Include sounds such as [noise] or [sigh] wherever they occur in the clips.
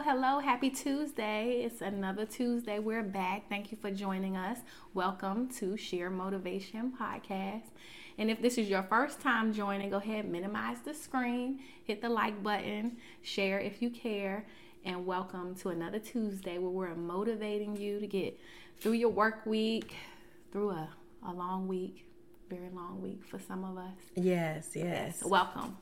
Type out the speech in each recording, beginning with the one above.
hello. Happy Tuesday. It's another Tuesday. We're back. Thank you for joining us. Welcome to Sheer Motivation Podcast. And if this is your first time joining, go ahead, minimize the screen, hit the like button, share if you care, and welcome to another Tuesday where we're motivating you to get through your work week, through a, a long week, very long week for some of us. Yes, yes. So welcome.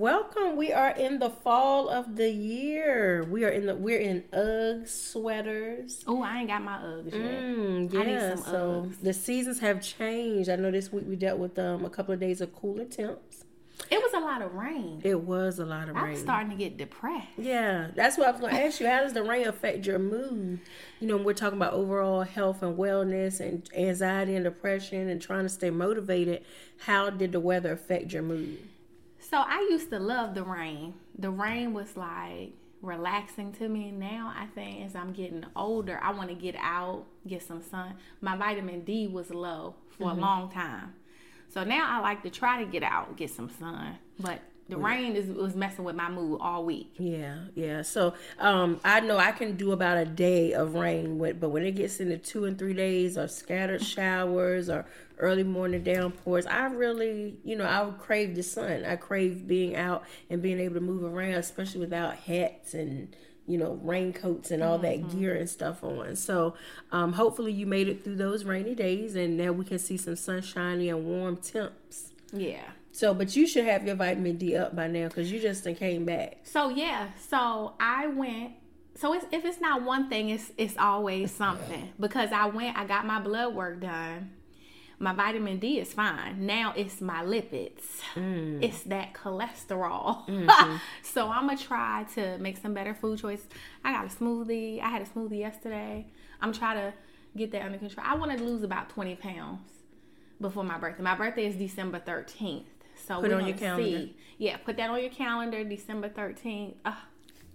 Welcome. We are in the fall of the year. We are in the we're in UGG sweaters. Oh, I ain't got my Uggs yet. Mm, I need yeah, some so Uggs. the seasons have changed. I know this week we dealt with um, a couple of days of cooler temps. It was a lot of rain. It was a lot of rain. I'm rain. starting to get depressed. Yeah, that's what I was going to ask you. How does the rain affect your mood? You know, we're talking about overall health and wellness and anxiety and depression and trying to stay motivated. How did the weather affect your mood? So I used to love the rain. The rain was like relaxing to me. Now I think as I'm getting older, I want to get out, get some sun. My vitamin D was low for a mm-hmm. long time. So now I like to try to get out, get some sun. But the rain is was messing with my mood all week. Yeah, yeah. So um, I know I can do about a day of rain, with, but when it gets into two and three days or scattered showers or early morning downpours, I really, you know, I would crave the sun. I crave being out and being able to move around, especially without hats and you know raincoats and all that gear and stuff on. So um, hopefully you made it through those rainy days, and now we can see some sunshiny and warm temps. Yeah. So, but you should have your vitamin D up by now because you just came back. So yeah, so I went. So it's, if it's not one thing, it's it's always something because I went. I got my blood work done. My vitamin D is fine. Now it's my lipids. Mm. It's that cholesterol. Mm-hmm. [laughs] so I'm gonna try to make some better food choices. I got a smoothie. I had a smoothie yesterday. I'm trying to get that under control. I want to lose about 20 pounds before my birthday. My birthday is December 13th. So Put we're on your calendar. see. Yeah, put that on your calendar, December 13th. Uh,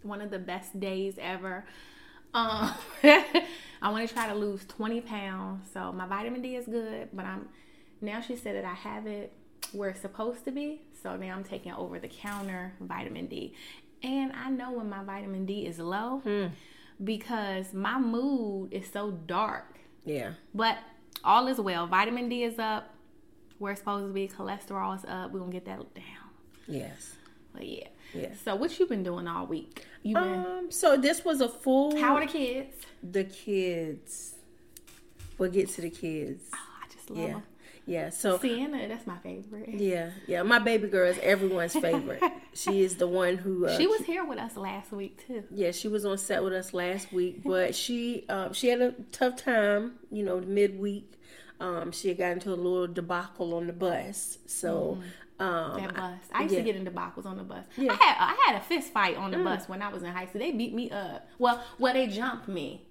one of the best days ever. Um, [laughs] I want to try to lose 20 pounds. So my vitamin D is good, but I'm now she said that I have it where it's supposed to be. So now I'm taking over the counter vitamin D. And I know when my vitamin D is low Hmm. because my mood is so dark. Yeah. But all is well. Vitamin D is up. Where it's supposed to be. Cholesterol is up. We're gonna get that down. Yes. But yeah. Yeah. So what you been doing all week? You been Um. So this was a full. how are the kids? the kids? We'll get to the kids. Oh, I just love Yeah. them. Yeah. So Sienna, that's my favorite. yeah, yeah. My baby girl is everyone's favorite. [laughs] she is the one who. Uh, She was here with us last week too. Yeah, she was on set with us last week, but she um, she had a tough time, you know, midweek. Um, she had got into a little debacle on the bus, so um, That bus. I used yeah. to get in debacles on the bus. Yeah. I had I had a fist fight on the bus when I was in high school. They beat me up. Well, well, they jumped me.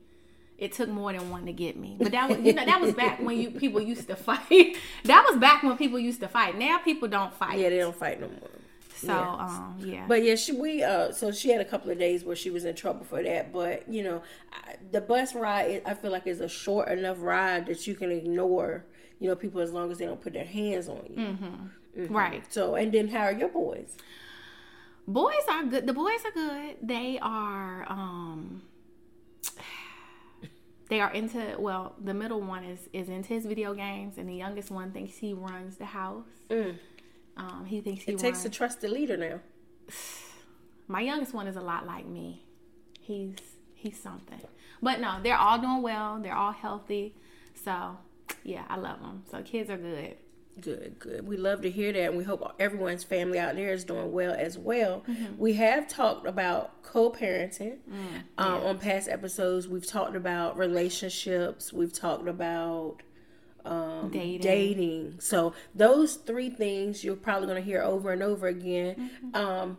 It took more than one to get me. But that was you know that was back when you people used to fight. [laughs] that was back when people used to fight. Now people don't fight. yeah, they don't fight no more. So yeah. um yeah. But yeah, she we uh so she had a couple of days where she was in trouble for that. But you know, I, the bus ride I feel like is a short enough ride that you can ignore. You know, people as long as they don't put their hands on you. Mm-hmm. right. So and then how are your boys? Boys are good. The boys are good. They are um they are into well, the middle one is is into his video games and the youngest one thinks he runs the house. Um he thinks he It takes runs. a trusted leader now. [sighs] My youngest one is a lot like me. He's he's something. But no, they're all doing well. They're all healthy. So, yeah, I love them. So kids are good. Good, good. We love to hear that, and we hope everyone's family out there is doing well as well. Mm-hmm. We have talked about co-parenting Mm, um, on past episodes. We've talked about relationships. We've talked about um, Dating. dating. So those three things you're probably going to hear over and over again. Um,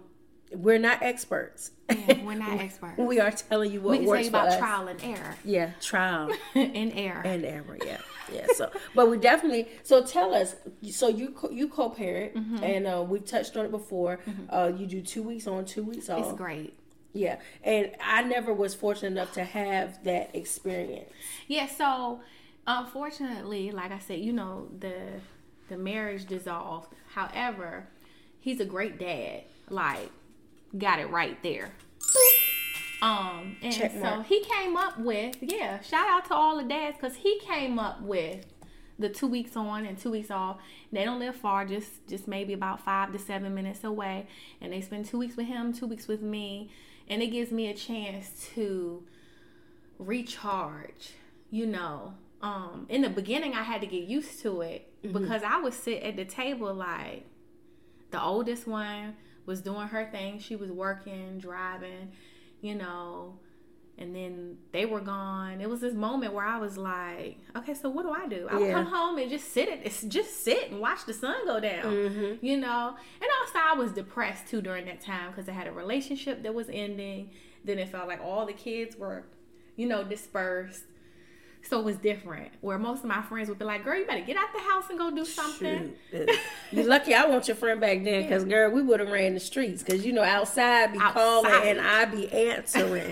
we're not experts. Mm-hmm. Yeah, we're not [laughs] experts. we are telling you what We can tell works you for about us. trial and error. Yeah, trial. [laughs] and error. and error yeah yeah so but we definitely so tell us so you co- you co-parent Mm-hmm. and uh, we've touched on it before uh, you do two weeks on two weeks off it's great. yeah and i never was fortunate enough to have that experience Yeah, so unfortunately, like I said, you know, the the marriage dissolved. However, he's a great dad. Like, got it right there. Um, and Check so mark. he came up with yeah. Shout out to all the dads because he came up with the two weeks on and two weeks off. They don't live far, just just maybe about five to seven minutes away, and they spend two weeks with him, two weeks with me, and it gives me a chance to recharge. You know, um, in the beginning, I had to get used to it because I would sit at the table like the oldest one was doing her thing. She was working, driving, you know, and then they were gone. It was this moment where I was like, okay, so what do I do? I Yeah. come home and just sit at just sit and watch the sun go down, Mm-hmm. you know. And also, I was depressed too during that time because I had a relationship that was ending. Then it felt like all the kids were, you know, dispersed. So it was different. Where most of my friends would be like, "Girl, you better get out the house and go do something." You're [laughs] lucky I want your friend back then, because girl, we would have ran the streets. Because you know, outside be calling and I be [laughs] answering.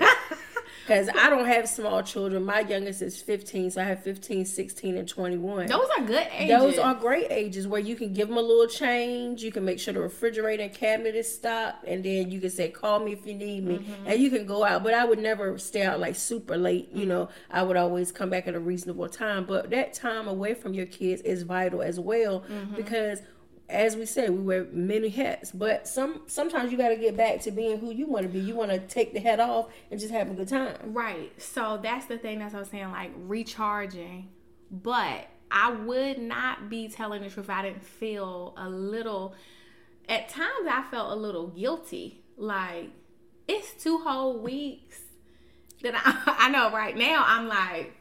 Because I don't have small children. My youngest is 15, so I have 15, 16, and 21. Those are good ages. Those are great ages where you can give them a little change. You can make sure the refrigerator and cabinet is stocked, and then you can say, "Call me if you need me," Mm-hmm. and you can go out. But I would never stay out like super late. You know, I would always come back at a reasonable time. But that time away from your kids is vital as well Mm-hmm. because. As we said, we wear many hats, but some sometimes you got to get back to being who you want to be. You want to take the hat off and just have a good time. Right. So that's the thing that's what I was saying, like recharging. But I would not be telling the truth. I didn't feel a little. At times, I felt a little guilty. Like it's two whole weeks that I, [laughs] I know. Right now, I'm like,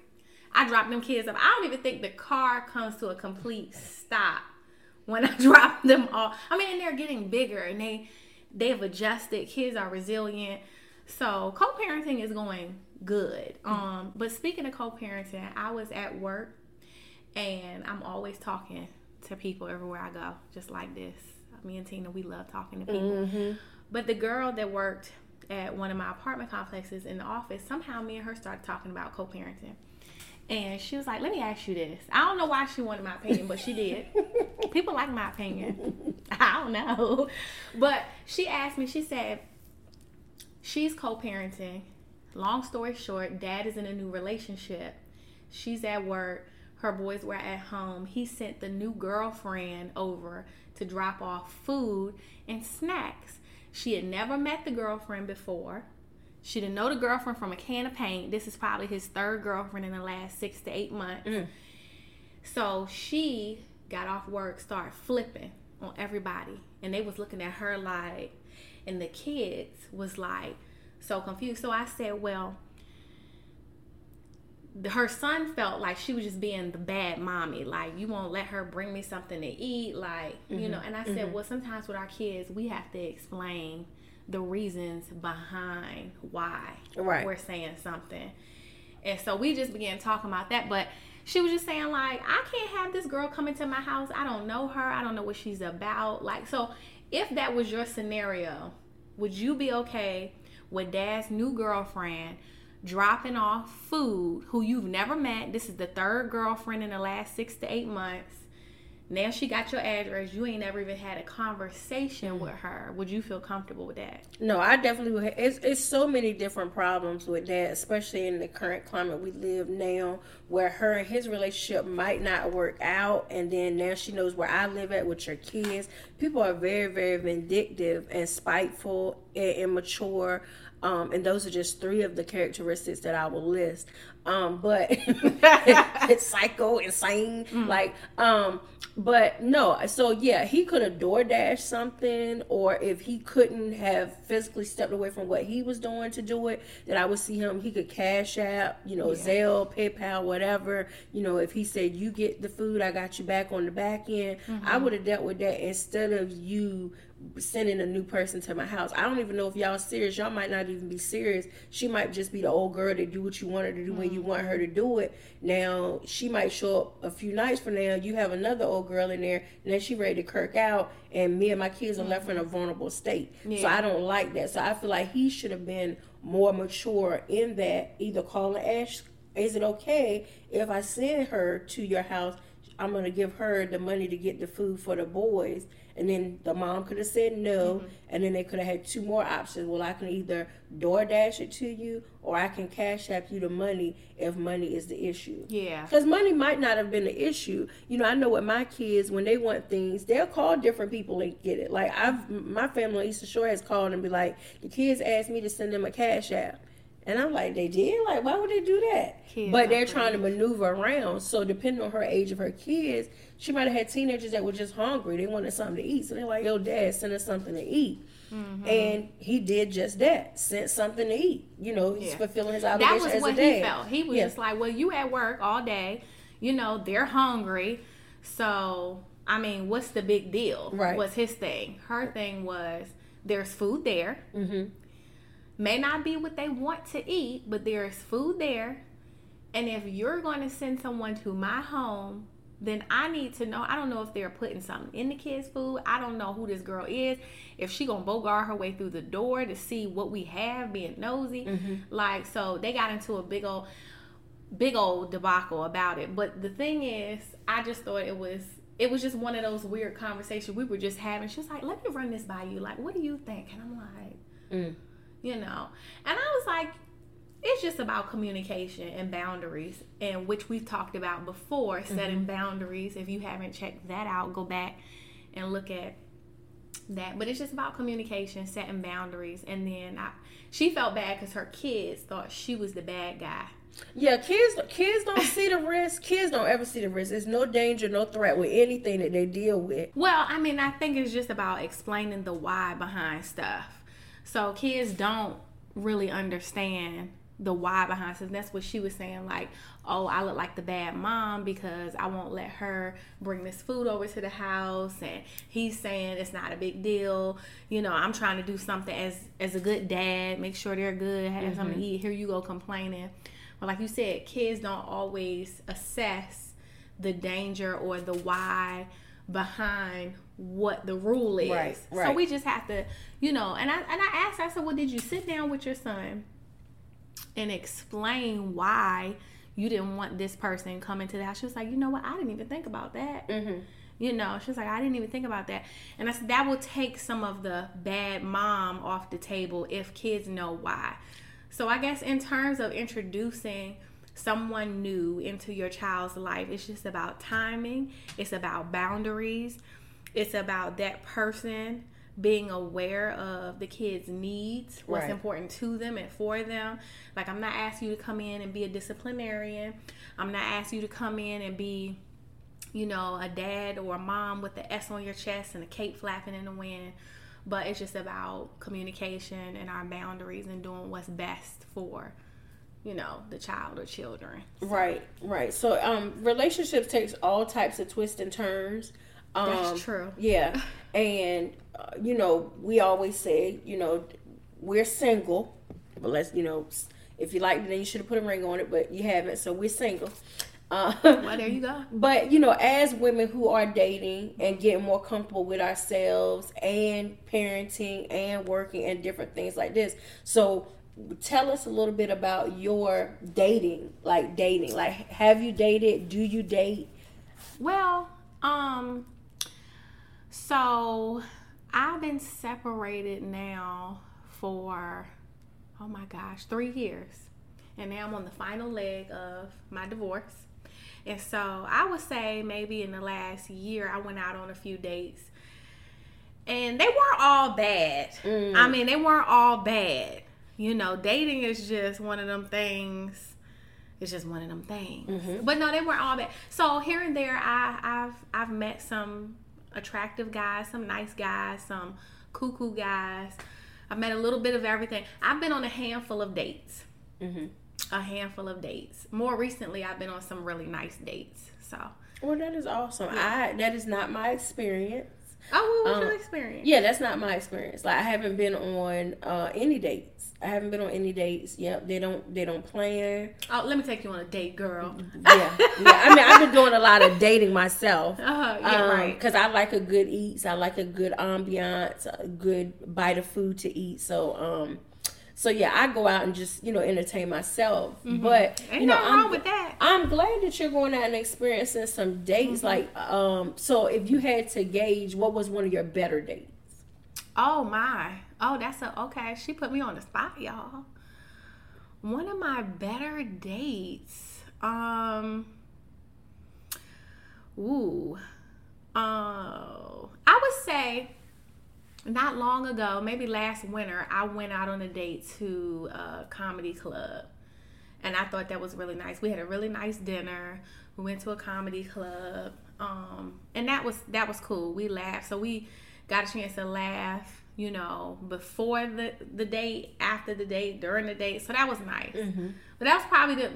I drop them kids off. I don't even think the car comes to a complete stop when [laughs] I drop them off. I mean, they're getting bigger and they they've adjusted. Kids are resilient. So co-parenting is going good. Um, but speaking of co-parenting, I was at work and I'm always talking to people everywhere I go, just like this. Me and Tina, we love talking to people. But the girl that worked at one of my apartment complexes in the office, somehow me and her started talking about co-parenting. And she was like, "Let me ask you this. I don't know why she wanted my opinion, but she did. [laughs] People like my opinion. [laughs] I don't know, but she asked me. She said she's co-parenting. Long story short, dad is in a new relationship. She's at work. Her boys were at home. He sent the new girlfriend over to drop off food and snacks. She had never met the girlfriend before. She didn't know the girlfriend from a can of paint. This is probably his third girlfriend in the last six to eight months. Mm. So she got off work, started flipping on everybody, and they was looking at her like, and the kids was like so confused. So I said, well, her son felt like she was just being the bad mommy like you won't let her bring me something to eat like you mm-hmm. know and i said mm-hmm. well sometimes with our kids we have to explain the reasons behind why Right. we're saying something. And so we just began talking about that but she was just saying like i can't have this girl come into my house. I don't know her. I don't know what she's about. Like so if that was your scenario would you be okay with dad's new girlfriend dropping off food who you've never met? This is the third girlfriend in the last six to eight months now she got your address you ain't never even had a conversation with her would you feel comfortable with that No, I definitely would. It's, it's so many different problems with that, especially in the current climate we live now, where her and his relationship might not work out, and then now she knows where I live at with your kids. People are very, very vindictive and spiteful and immature. Um, and those are just three of the characteristics that I will list. Um, but it's [laughs] [laughs] psycho, insane, like, um, but no. So yeah, he could have door dashed something, or if he couldn't have physically stepped away from what he was doing to do it, then I would see him. He could cash out, you know, Zelle, PayPal, whatever. You know, if he said, "You get the food, I got you back on the back end," I mm-hmm. would have dealt with that instead of you sending a new person to my house. I don't even know if y'all serious. Y'all might not even be serious. She might just be the old girl that do what you want her to do when you mm. want her to do it. Now she might show up a few nights from now. You have another old girl in there, and then she ready to kirk out, and me and my kids are left in a mm. vulnerable state. So I don't like that. So I feel like he should have been more mature in that. Either call and ask, is it okay if I send her to your house? I'm gonna give her the money to get the food for the boys, and then the mom could have said no, mm-hmm. and then they could have had two more options. Well, I can either DoorDash it to you, or I can cash app you the money if money is the issue. Yeah, because money might not have been the issue. You know, I know with my kids when they want things, they'll call different people and get it. Like I've my family on Eastern Shore has called and be like, the kids asked me to send them a cash app. And I'm like, they did? Like, why would they do that? Kids but they're trying to maneuver around. So, depending on her age of her kids, she might have had teenagers that were just hungry. They wanted something to eat. So, they're like, yo, dad, send us something to eat. Mm-hmm. And he did just that, sent something to eat. You know, he's yeah. fulfilling his obligation That was what he felt. He was yeah. just like, well, you at work all day. You know, they're hungry. So, I mean, what's the big deal? Right. Was his thing. Her thing was, there's food there. Mm-hmm May not be what they want to eat, but there is food there. And if you're going to send someone to my home, then I need to know. I don't know if they're putting something in the kids' food. I don't know who this girl is. If she gonna bogart her way through the door to see what we have, being nosy. Mm-hmm. Like so, they got into a big old, big old debacle about it. But the thing is, I just thought it was it was just one of those weird conversations we were just having. She was like, "Let me run this by you. Like, what do you think?" And I'm like, mm you know. And I was like, it's just about communication and boundaries, and which we've talked about before, mm-hmm. setting boundaries. If you haven't checked that out, go back and look at that. But it's just about communication, setting boundaries, and then I, she felt bad because her kids thought she was the bad guy. Yeah, kids kids don't see the risk. Kids don't ever see the risk. There's no danger, no threat with anything that they deal with. Well, I mean, I think it's just about explaining the why behind stuff. So kids don't really understand the why behind it. That's what she was saying, like, oh, I look like the bad mom because I won't let her bring this food over to the house. And he's saying it's not a big deal. You know, I'm trying to do something as as a good dad, make sure they're good, have mm-hmm. something to eat. Here you go complaining. But like you said, kids don't always assess the danger or the why behind what the rule is. Right, right. So we just have to, you know, and I and I asked, I said, Well, did you sit down with your son and explain why you didn't want this person coming to the house? She was like, you know what, I didn't even think about that. Mm-hmm. You know, she was like, I didn't even think about that. And I said, that will take some of the bad mom off the table if kids know why. So I guess in terms of introducing someone new into your child's life. It's just about timing, it's about boundaries, it's about that person being aware of the kids' needs, what's right. important to them and for them. Like, I'm not asking you to come in and be a disciplinarian, I'm not asking you to come in and be. You know, a dad or a mom with the S on your chest and a cape flapping in the wind but it's just about communication and our boundaries and doing what's best for you know the child or children so. right right so um relationships takes all types of twists and turns um, that's true. yeah. And uh, you know we always say you know we're single but let's you know if you like it then you should have put a ring on it but you haven't so we're single. Uh, well, there you go. [laughs] But you know, as women who are dating and getting more comfortable with ourselves and parenting and working and different things like this, so tell us a little bit about your dating like dating like have you dated? Do you date? Well um so i've been separated now for oh my gosh three years and now i'm on the final leg of my divorce and so i would say maybe in the last year i went out on a few dates and they weren't all bad mm. i mean they weren't all bad you know, dating is just one of them things. It's just one of them things. Mm-hmm. But no, they weren't all bad. So here and there, I, I've I've met some attractive guys, some nice guys, some cuckoo guys. I've met a little bit of everything. I've been on a handful of dates. Mm-hmm. A handful of dates. More recently, I've been on some really nice dates. So. Well, that is awesome. Yeah. I that is not my experience. Oh, what was um, your experience? Yeah, that's not my experience. Like I haven't been on uh, any dates. I haven't been on any dates. Yep, they don't they don't plan. Oh, let me take you on a date, girl. yeah, yeah. I mean, I've been doing a lot of dating myself. [laughs] Uh-huh, yeah, um, right. Because I like a good eats. I like a good ambiance, a good bite of food to eat. So, um, So yeah, I go out and just you know entertain myself. But Mm-hmm. Ain't you know, nothing I'm, wrong with that. I'm glad that you're going out and experiencing some dates. Mm-hmm. Like, um, so if you had to gauge, what was one of your better dates? Oh my. Oh, that's a okay. She put me on the spot, y'all. One of my better dates. Um Ooh. Oh. I would say not long ago, maybe last winter, I went out on a date to a comedy club. And I thought that was really nice. We had a really nice dinner. We went to a comedy club. Um, and that was that was cool. We laughed. So we got a chance to laugh, you know, before the the date, after the date, during the date. So that was nice. But that was probably the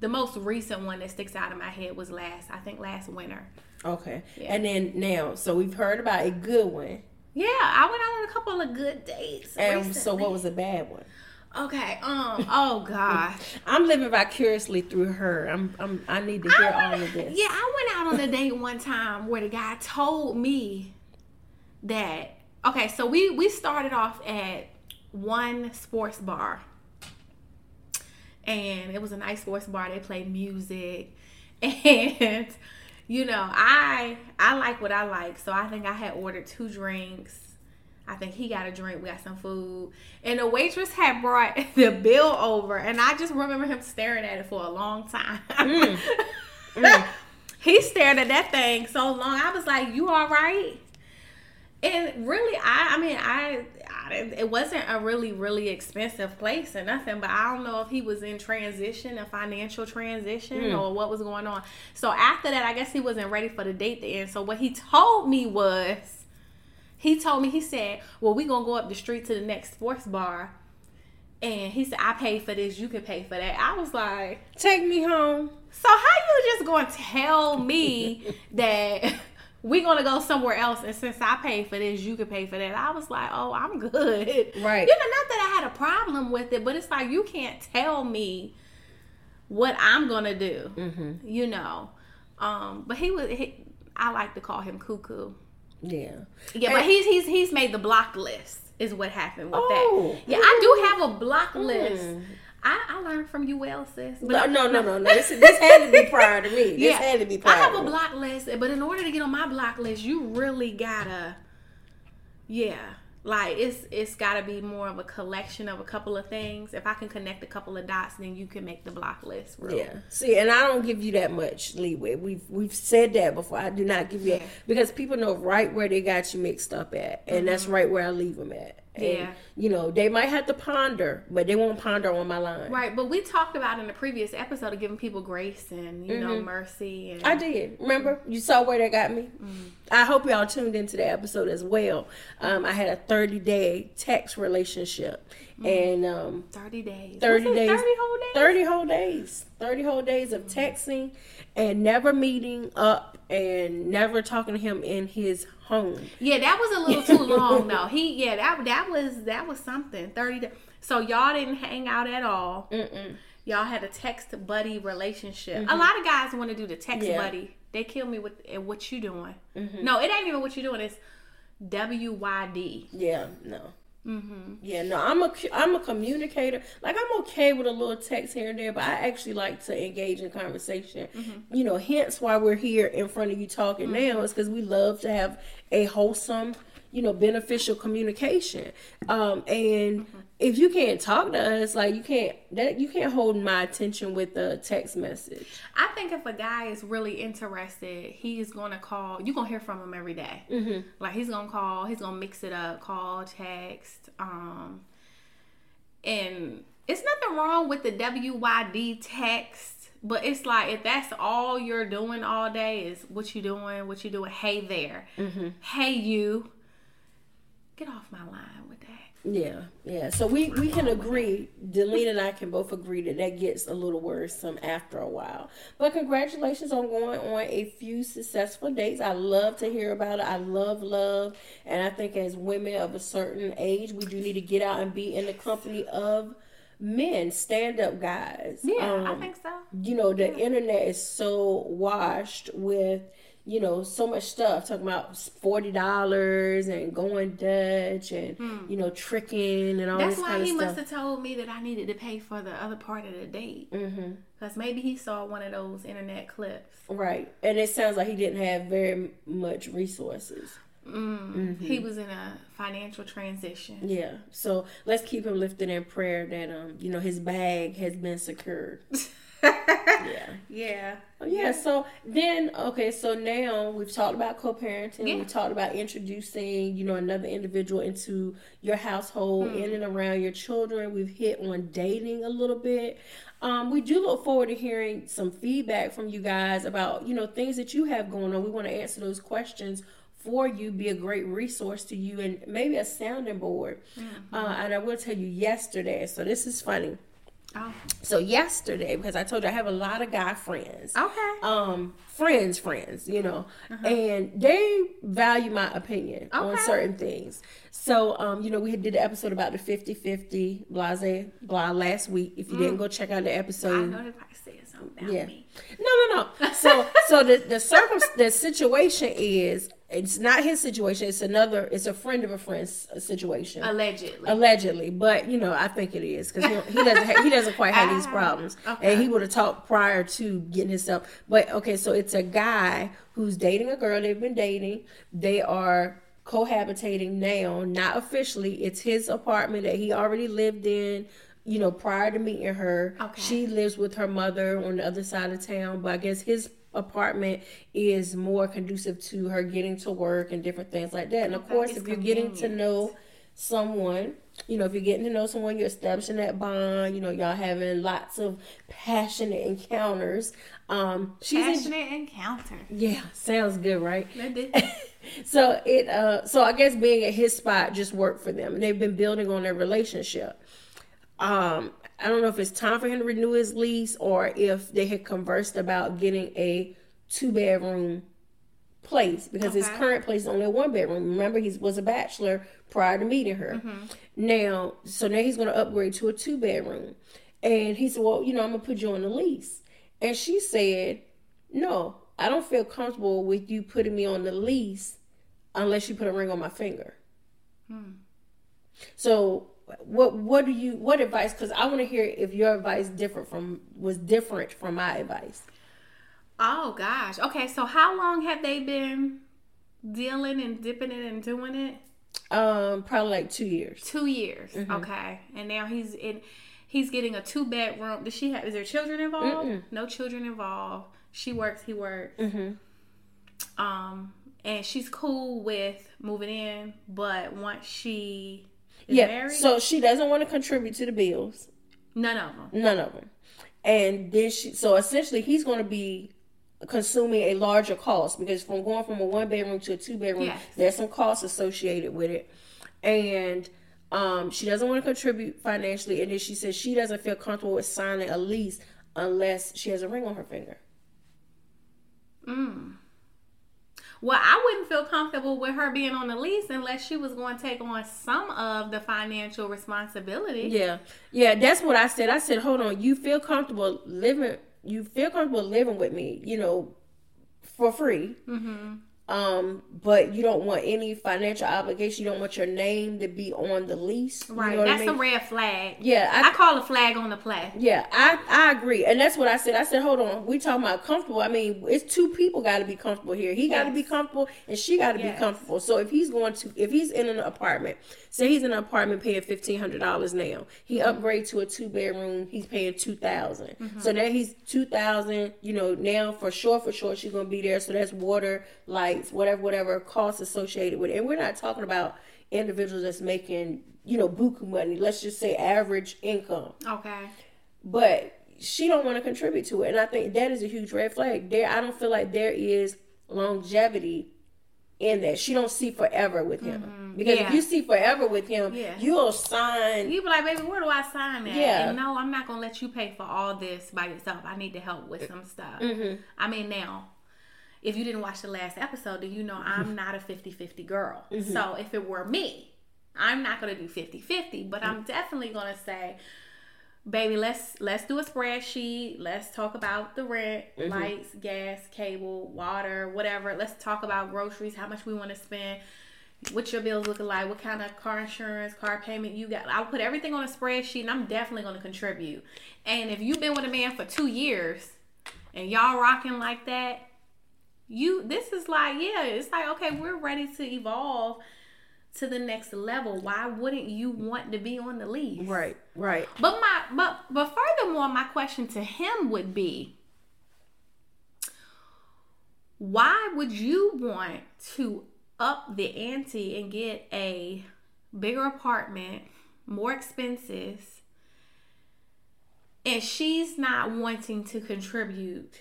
the most recent one that sticks out in my head was last, I think last winter. Okay, and then now, so we've heard about a good one, Yeah, I went out on a couple of good dates. and so what was a bad one? Okay. Um. Oh gosh. [laughs] I'm living vicariously through her. I'm, I'm I need to hear all of this. Yeah, I went out on a date one time where the guy told me that. Okay, so we we started off at one sports bar, and it was a nice sports bar. They played music, [laughs] and you know I I like what I like, so I think I had ordered two drinks. I think he got a drink. We got some food, and the waitress had brought [laughs] the bill over, and I just remember him staring at it for a long time. Mm. [laughs] Mm. he stared at that thing so long. I was like, "You all right?" And really, I I mean, I, I it wasn't a really really expensive place or nothing, but I don't know if he was in transition, a financial transition, hmm. or what was going on. So after that, I guess he wasn't ready for the date to end. So what he told me was he told me he said well we gonna go up the street to the next sports bar and he said i pay for this you can pay for that i was like Take me home. so how you just gonna tell me [laughs] that we gonna go somewhere else and since i pay for this you can pay for that i was like oh i'm good [laughs] Right. you know not that i had a problem with it but it's like you can't tell me what i'm gonna do Mm-hmm. you know um but he was he, i like to call him cuckoo Yeah. yeah, but And- he's he's he's made the block list. Is what happened with Oh. that. Yeah, I do have a block list. I, I learned from you well, sis. But No, no, no, no, no. This, this [laughs] had to be prior to me. This yeah, had to be prior. I have a block list, but in order to get on my block list, you really gotta, yeah, like it's it's gotta be more of a collection of a couple of things. If I can connect a couple of dots, then you can make the block list. Real. Yeah. See, and I don't give you that much leeway. We've we've said that before. I do not give you that Yeah. because people know right where they got you mixed up at, and that's mm-hmm. right where I leave them at. And, Mm-hmm. Yeah. You know, they might have to ponder, but they won't ponder on my line. Right, but we talked about in the previous episode of giving people grace and you know mercy and Mm-hmm. I did. Remember, you saw where that got me. Mm-hmm. I hope y'all tuned into the episode as well. Um, I had a 30 day text relationship, and um, 30 days. 30 Was days 30 whole days? 30 whole days 30 whole days of texting and never meeting up and never talking to him in his home Yeah, that was a little too long though. He yeah, that that was that was something. 30 days. So y'all didn't hang out at all. Mm-mm. Y'all had a text buddy relationship. A lot of guys want to do the text Yeah. buddy. They kill me with eh, what you doing. No, it ain't even what you doing. It's W Y D. yeah no Mm-hmm. yeah no i'm a i'm a communicator. Like i'm okay with a little text here and there but i actually like to engage in conversation. Mm-hmm. You know hence why we're here in front of you talking now mm-hmm. is because we love to have a wholesome you know beneficial communication. Um and if you can't talk to us like you can't that you can't hold my attention with a text message I think if a guy is really interested, he's gonna call. You gonna hear from him every day. Mm-hmm. Like he's gonna call. He's gonna mix it up. Call, text. Um, and it's nothing wrong with the WYD text, but it's like if that's all you're doing all day is what you doing, what you doing. Hey there. Mm-hmm. Hey you. Get off my line. Yeah, yeah. So we we can agree. Delene and I can both agree that that gets a little worrisome after a while. But congratulations on going on a few successful dates. I love to hear about it. I love love, and I think as women of a certain age, we do need to get out and be in the company of men, stand up guys. Yeah, I Um, think so. you know the internet is so washed with you know, so much stuff talking about forty dollars and going Dutch and you know tricking and all That's why he must have told me that I needed to pay for the other part of the date. Mm-hmm. Because maybe he saw one of those internet clips. Right, and it sounds like he didn't have very much resources. Mm. He was in a financial transition. Yeah, so let's keep him lifted in prayer that um you know his bag has been secured. [laughs] yeah. Yeah. Oh, yeah. So then, okay. So now we've talked about co-parenting. Yeah. We talked about introducing, you know, another individual into your household, in and around your children. We've hit on dating a little bit. Um, we do look forward to hearing some feedback from you guys about, you know, things that you have going on. We want to answer those questions for you, be a great resource to you, and maybe a sounding board. Uh, and I will tell you yesterday. So this is funny. Oh. So yesterday, because I told you I have a lot of guy friends Okay. um friends friends you know and they value my opinion on certain things so um you know we did an episode about the 50-50 blase blah last week if you didn't go check out the episode, I know probably said something about yeah me. no no no so so the the circum the situation is it's not his situation it's another it's a friend of a friend's situation Allegedly. Allegedly, but you know, I think it is because he, he doesn't ha- he doesn't quite have these [laughs] ah, problems, okay. and he would have talked prior to getting himself. But okay, so it's a guy who's dating a girl. They've been dating. They are cohabitating now, not officially. It's his apartment that he already lived in. You know, prior to meeting her, Okay. she lives with her mother on the other side of town. But I guess his apartment is more conducive to her getting to work and different things like that. And of course, if you're getting to know someone, you know, if you're getting to know someone, you're establishing that bond. You know, y'all having lots of passionate encounters. Um, she's in, Passionate encounter. yeah, sounds good, right? That did- [laughs] so it uh so I guess being at his spot just worked for them and they've been building on their relationship. Um I don't know if it's time for him to renew his lease or if they had conversed about getting a two bedroom place because his current place is only a one bedroom. Remember he was a bachelor prior to meeting her. Mm-hmm. Now so now he's gonna upgrade to a two bedroom. And he said, Well, you know, I'm gonna put you on the lease. And she said, No, I don't feel comfortable with you putting me on the lease unless you put a ring on my finger. Hmm. So what what do you what advice because I want to hear if your advice different from was different from my advice. oh gosh. Okay, so how long have they been dealing and dipping it and doing it? Um probably like 2 years. Two years. Mm-hmm. Okay. And now he's in he's getting a two bedroom. Does she have is there children involved? No children involved. She works, he works. Mhm. Um and she's cool with moving in, but once she Yeah. married, So she doesn't want to contribute to the bills. none of them. None of them. And then she, so essentially, he's going to be consuming a larger cost because from going from a one bedroom to a two bedroom, Yes. there's some costs associated with it. And um, she doesn't want to contribute financially. And then she says she doesn't feel comfortable with signing a lease unless she has a ring on her finger. Well, I wouldn't feel comfortable with her being on the lease unless she was going to take on some of the financial responsibility. Yeah, yeah, that's what I said. I said, hold on, you feel comfortable living, you feel comfortable living with me, you know, for free. Mm-hmm. Um, but you don't want any financial obligation. You don't want your name to be on the lease. You Right. know what I That's mean? a red flag. Yeah, I, I, call a flag on the play. yeah, I, I agree, and that's what I said. I said, hold on, we talking about comfortable. I mean, it's two people got to be comfortable here. He got to be comfortable, and she got to Yes. be comfortable. So if he's going to, if he's in an apartment, say he's in an apartment paying fifteen hundred dollars now, he Mm-hmm. upgrades to a two bedroom, he's paying two So now he's two thousand. You know, now for sure, for sure, she's gonna be there. So that's water, lights, whatever, whatever costs associated with it. And we're not talking about individuals that's making, you know, buku money. Let's just say average income Okay. but she don't want to contribute to it and i think that is a huge red flag there i don't feel like there is longevity in that she don't see forever with him because Yeah. if you see forever with him Yeah. you'll sign You be like, baby, where do I sign that? Yeah. And no, I'm not gonna let you pay for all this by yourself. I need to help with some stuff. Mm-hmm. I mean, now, if you didn't watch the last episode, then you know I'm [laughs] not a 50-50 girl. Mm-hmm. So if it were me, I'm not gonna do 50-50, but I'm definitely gonna say baby, let's let's do a spreadsheet. Let's talk about the rent, Mm-hmm. lights, gas, cable, water, whatever. Let's talk about groceries, how much we want to spend, what your bills looking like, what kind of car insurance, car payment you got. I'll put everything on a spreadsheet and I'm definitely gonna contribute. And if you've been with a man for two years and y'all rocking like that, you this is like, yeah, it's like, okay, we're ready to evolve to the next level. Why wouldn't you want to be on the lease? Right, right. But my but but furthermore, my question to him would be why would you want to up the ante and get a bigger apartment, more expenses, and she's not wanting to contribute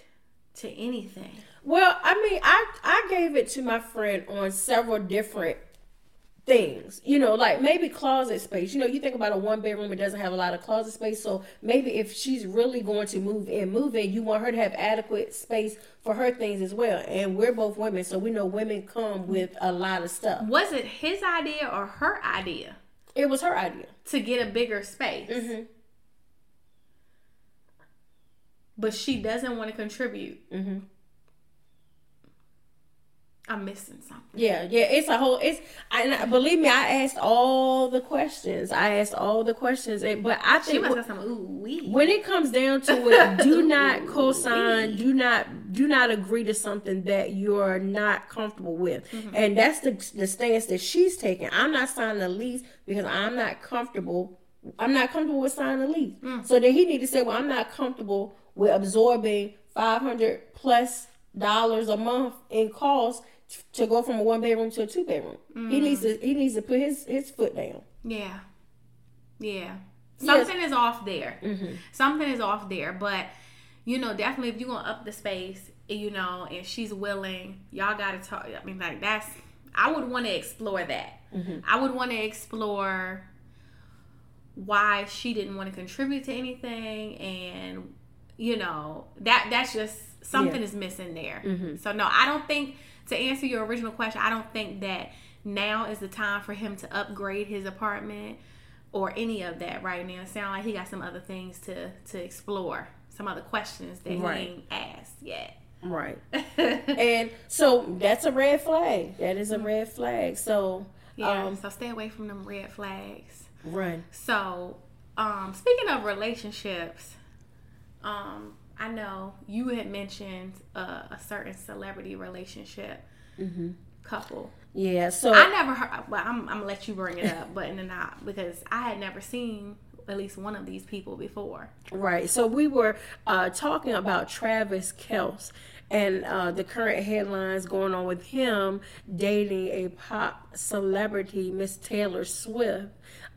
to anything? Well, I mean, I I gave it to my friend on several different things. You know, like maybe closet space. You know, you think about a one bedroom, it doesn't have a lot of closet space. So maybe if she's really going to move in, move in, you want her to have adequate space for her things as well. And we're both women, so we know women come with a lot of stuff. Was it his idea or her idea It was her idea. to get a bigger space? Mm-hmm. But she doesn't want to contribute. Mm-hmm. I'm missing something. Yeah, yeah, it's a whole. It's I, believe me, I asked all the questions. I asked all the questions, but I think must wh- have some when it comes down to it, do [laughs] not co-sign, do not do not agree to something that you're not comfortable with, mm-hmm. and that's the the stance that she's taking. I'm not signing a lease because I'm not comfortable. I'm not comfortable with signing a lease. Mm. So then he need to say, well, I'm not comfortable with absorbing 500 plus dollars a month in cost to go from a one bedroom to a two bedroom. He needs to he needs to put his his foot down. Yeah. Yeah. Something is off there. Mm-hmm. Something is off there. But, you know, definitely if you're going to up the space, you know, and she's willing, y'all got to talk. I mean, like, that's, I would want to explore that. Mm-hmm. I would want to explore why she didn't want to contribute to anything and you know that that's just something Yeah. is missing there Mm-hmm. so no i don't think to answer your original question i don't think that now is the time for him to upgrade his apartment or any of that right now it sounds like he got some other things to to explore some other questions that Right. he ain't asked yet Right. [laughs] and so that's a red flag. That is a red flag. So yeah um so stay away from them red flags run. So, um, speaking of relationships, um, I know you had mentioned uh, a certain celebrity relationship couple. Yeah. So I never heard. Well, I'm, I'm gonna let you bring it up, [laughs] but in and not because I had never seen at least one of these people before. right. So we were uh talking about Travis Kelce and uh the current headlines going on with him dating a pop celebrity, Miss Taylor Swift.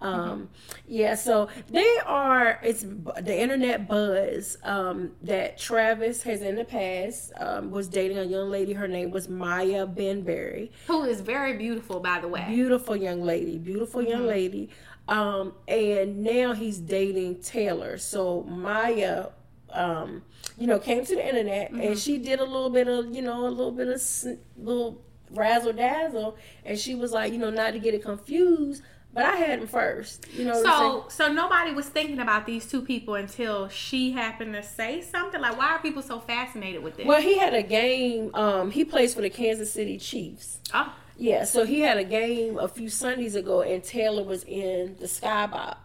Um yeah, so they are it's the internet buzz um that Travis has in the past um was dating a young lady. Her name was Maya Benberry. Who is very beautiful, by the way. beautiful young lady beautiful young lady. Um and now he's dating taylor. So maya um you know came to the internet and she did a little bit of you know a little bit of sn- little razzle dazzle and she was like you know not to get it confused but i had him first you know So, so nobody was thinking about these two people until she happened to say something. Like, why are people so fascinated with this? well he had a game um he plays for the kansas city chiefs oh, yeah so he had a game a few sundays ago and taylor was in the skybox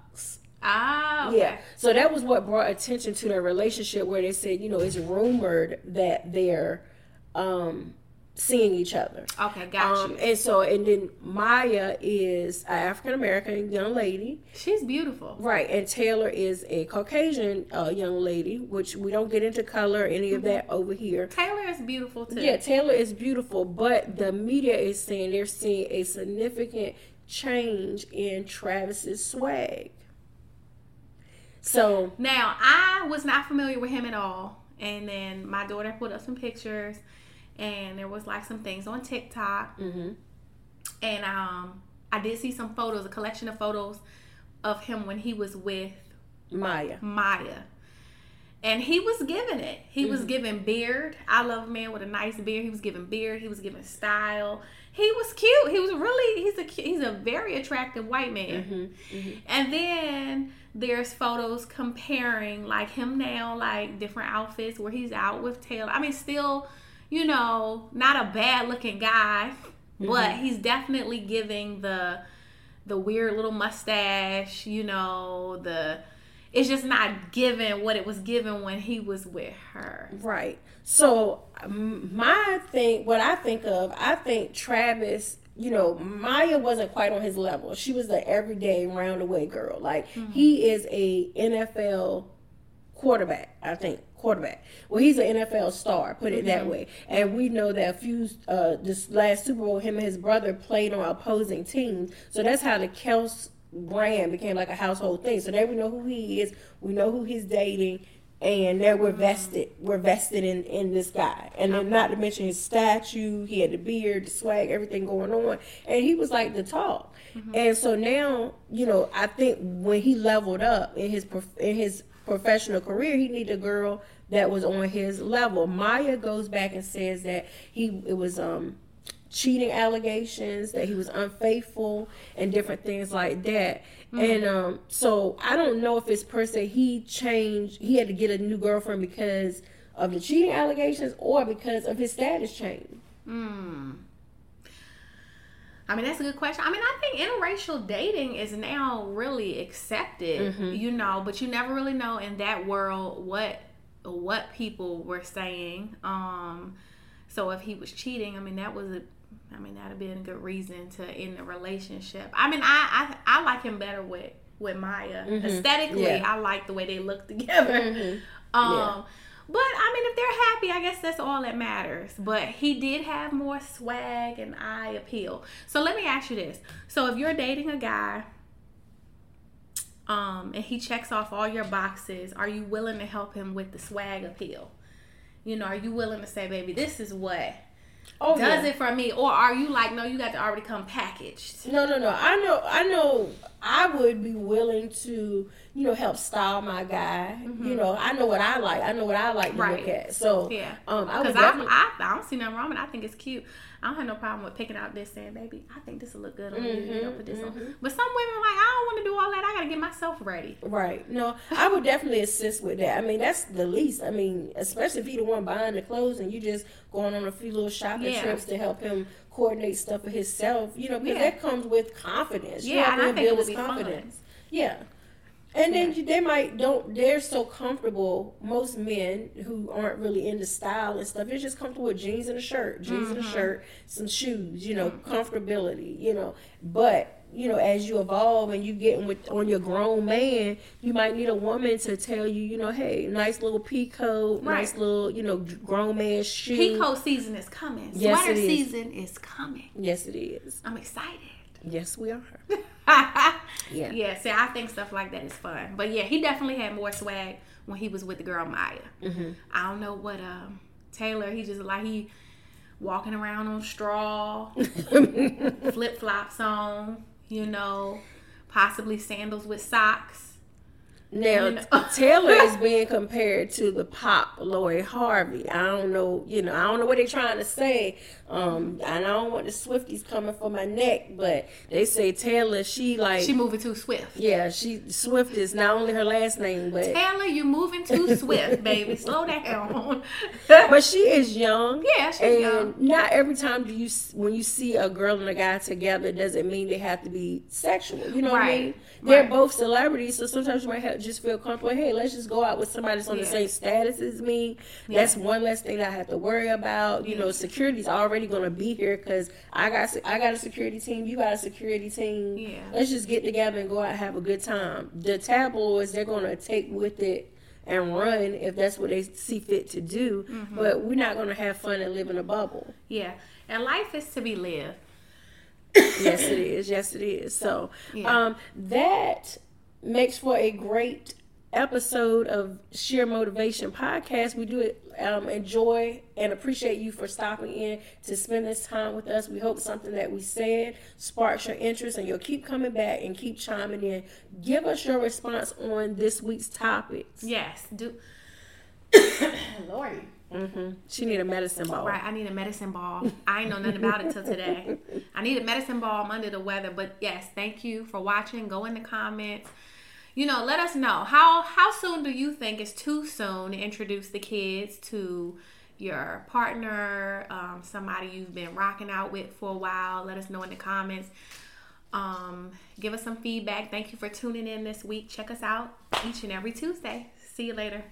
ah, okay. Yeah. So that was what brought attention to their relationship where they said, you know, it's rumored that they're um seeing each other. Okay, got Um, you. and so and then Maya is an African American young lady. She's beautiful. Right. And Taylor is a Caucasian uh, young lady, which we don't get into color or any of that over here. Taylor is beautiful too. Yeah, Taylor is beautiful, but the media is saying they're seeing a significant change in Travis's swag. So Now, I was not familiar with him at all. And then my daughter put up some pictures and there was like some things on TikTok. mhm. And um I did see some photos, a collection of photos of him when he was with Maya. Maya. And he was giving it. He was Mm-hmm. giving beard. I love a man with a nice beard. He was giving beard. He was giving style. He was cute. He was really he's a he's a very attractive white man. Mm-hmm, mm-hmm. And then there's photos comparing like him now, like different outfits where he's out with Taylor. I mean, still, you know, not a bad looking guy, mm-hmm. but he's definitely giving the the weird little mustache, you know, the it's just not given what it was given when he was with her. Right. So my thing, what I think of, I think Travis. You know, Maya wasn't quite on his level. She was the everyday round roundaway girl. Like mm-hmm. he is a NFL quarterback, I think quarterback. Well, he's an NFL star, put it mm-hmm. that way. And we know that a few uh, this last Super Bowl, him and his brother played on opposing teams. So that's how the Kelce brand became like a household thing. So there we know who he is. We know who he's dating. And there we're vested, we're vested in in this guy, and then not to mention his statue. He had the beard, the swag, everything going on, and he was like the talk. Mm-hmm. And so now, you know, I think when he leveled up in his in his professional career, he needed a girl that was on his level. Maya goes back and says that he it was um cheating allegations, that he was unfaithful, and different things like that. Mm-hmm. And um, so I don't know if it's per se he changed, he had to get a new girlfriend because of the cheating allegations or because of his status change. Hmm. I mean, that's a good question. I mean, I think interracial dating is now really accepted, mm-hmm. you know, but you never really know in that world what what people were saying. Um, so if he was cheating, I mean, that was a I mean, that'd been a good reason to end the relationship. I mean, I I, I like him better with with Maya. Mm-hmm. Aesthetically, yeah. I like the way they look together. Mm-hmm. [laughs] Um, yeah. But I mean, if they're happy, I guess that's all that matters. But he did have more swag and eye appeal. So let me ask you this: So if you're dating a guy, um, and he checks off all your boxes, are you willing to help him with the swag appeal? You know, are you willing to say, "Baby, this is what oh, does yeah. it for me, or are you like, no, you got to already come packaged? No, no, no. I know, I know. I would be willing to, you know, help style my guy. Mm-hmm. You know, I know what I like. I know what I like to right. look at. So yeah, um, I, definitely... I, I, I don't see nothing wrong with. it. I think it's cute. I don't have no problem with picking out this saying, baby, I think this will look good on mm-hmm, you. You know, put this mm-hmm. on. But some women like, I don't want to do all that. I got to get myself ready. Right. No, I would definitely assist with that. I mean, that's the least. I mean, especially if you're the one buying the clothes and you just going on a few little shopping yeah. trips to help him coordinate stuff for himself. You know, because yeah. that comes with confidence. Yeah, you know, and I think it would be confidence. Fun. Yeah. And then yeah. they might don't they're so comfortable. Most men who aren't really into style and stuff, they're just comfortable with jeans and a shirt, jeans mm-hmm. and a mm-hmm. shirt, some shoes, you know, mm-hmm. comfortability, you know. But you know, as you evolve and you get with on your grown man, you might need a woman to tell you, you know, hey, nice little peacoat, right. nice little, you know, grown man shoe. Peacoat season is coming. Yes, Sweater season is coming. Yes, it is. I'm excited. Yes, we are. [laughs] yeah. Yeah. See, I think stuff like that is fun. But yeah, he definitely had more swag when he was with the girl Maya. Mm-hmm. I don't know what um, Taylor. He just like he walking around on straw, [laughs] flip flops on. You know, possibly sandals with socks. Now Taylor is being compared to the pop Lori Harvey. I don't know, you know, I don't know what they're trying to say. Um, and I don't want the Swifties coming for my neck, but they say Taylor, she like she moving too swift. Yeah, she Swift is not only her last name, but Taylor, you moving too swift, baby. Slow down. [laughs] but she is young. Yeah, she's and young. Not every time do you when you see a girl and a guy together doesn't mean they have to be sexual. You know right. what I mean? They're right. both celebrities, so sometimes you might have, just feel comfortable. Hey, let's just go out with somebody that's on yeah. the same status as me. Yeah. That's one less thing I have to worry about. You know, security's already going to be here because I got I got a security team. You got a security team. Yeah. Let's just get together and go out and have a good time. The tabloids they're going to take with it and run if that's what they see fit to do. Mm-hmm. But we're not going to have fun and live in a bubble. Yeah, and life is to be lived [coughs] yes, it is. Yes, it is. So yeah. um, that makes for a great episode of Sheer Motivation Podcast. We do um, enjoy and appreciate you for stopping in to spend this time with us. We hope something that we said sparks your interest and you'll keep coming back and keep chiming in. Give us your response on this week's topics. Yes. Do [coughs] Lori. Mm-hmm. She need a medicine ball. Right, I need a medicine ball. I ain't know nothing about it till today. [laughs] I need a medicine ball. I'm under the weather, but yes, thank you for watching. Go in the comments. You know, let us know how how soon do you think is too soon to introduce the kids to your partner, um, somebody you've been rocking out with for a while. Let us know in the comments. Um, give us some feedback. Thank you for tuning in this week. Check us out each and every Tuesday. See you later.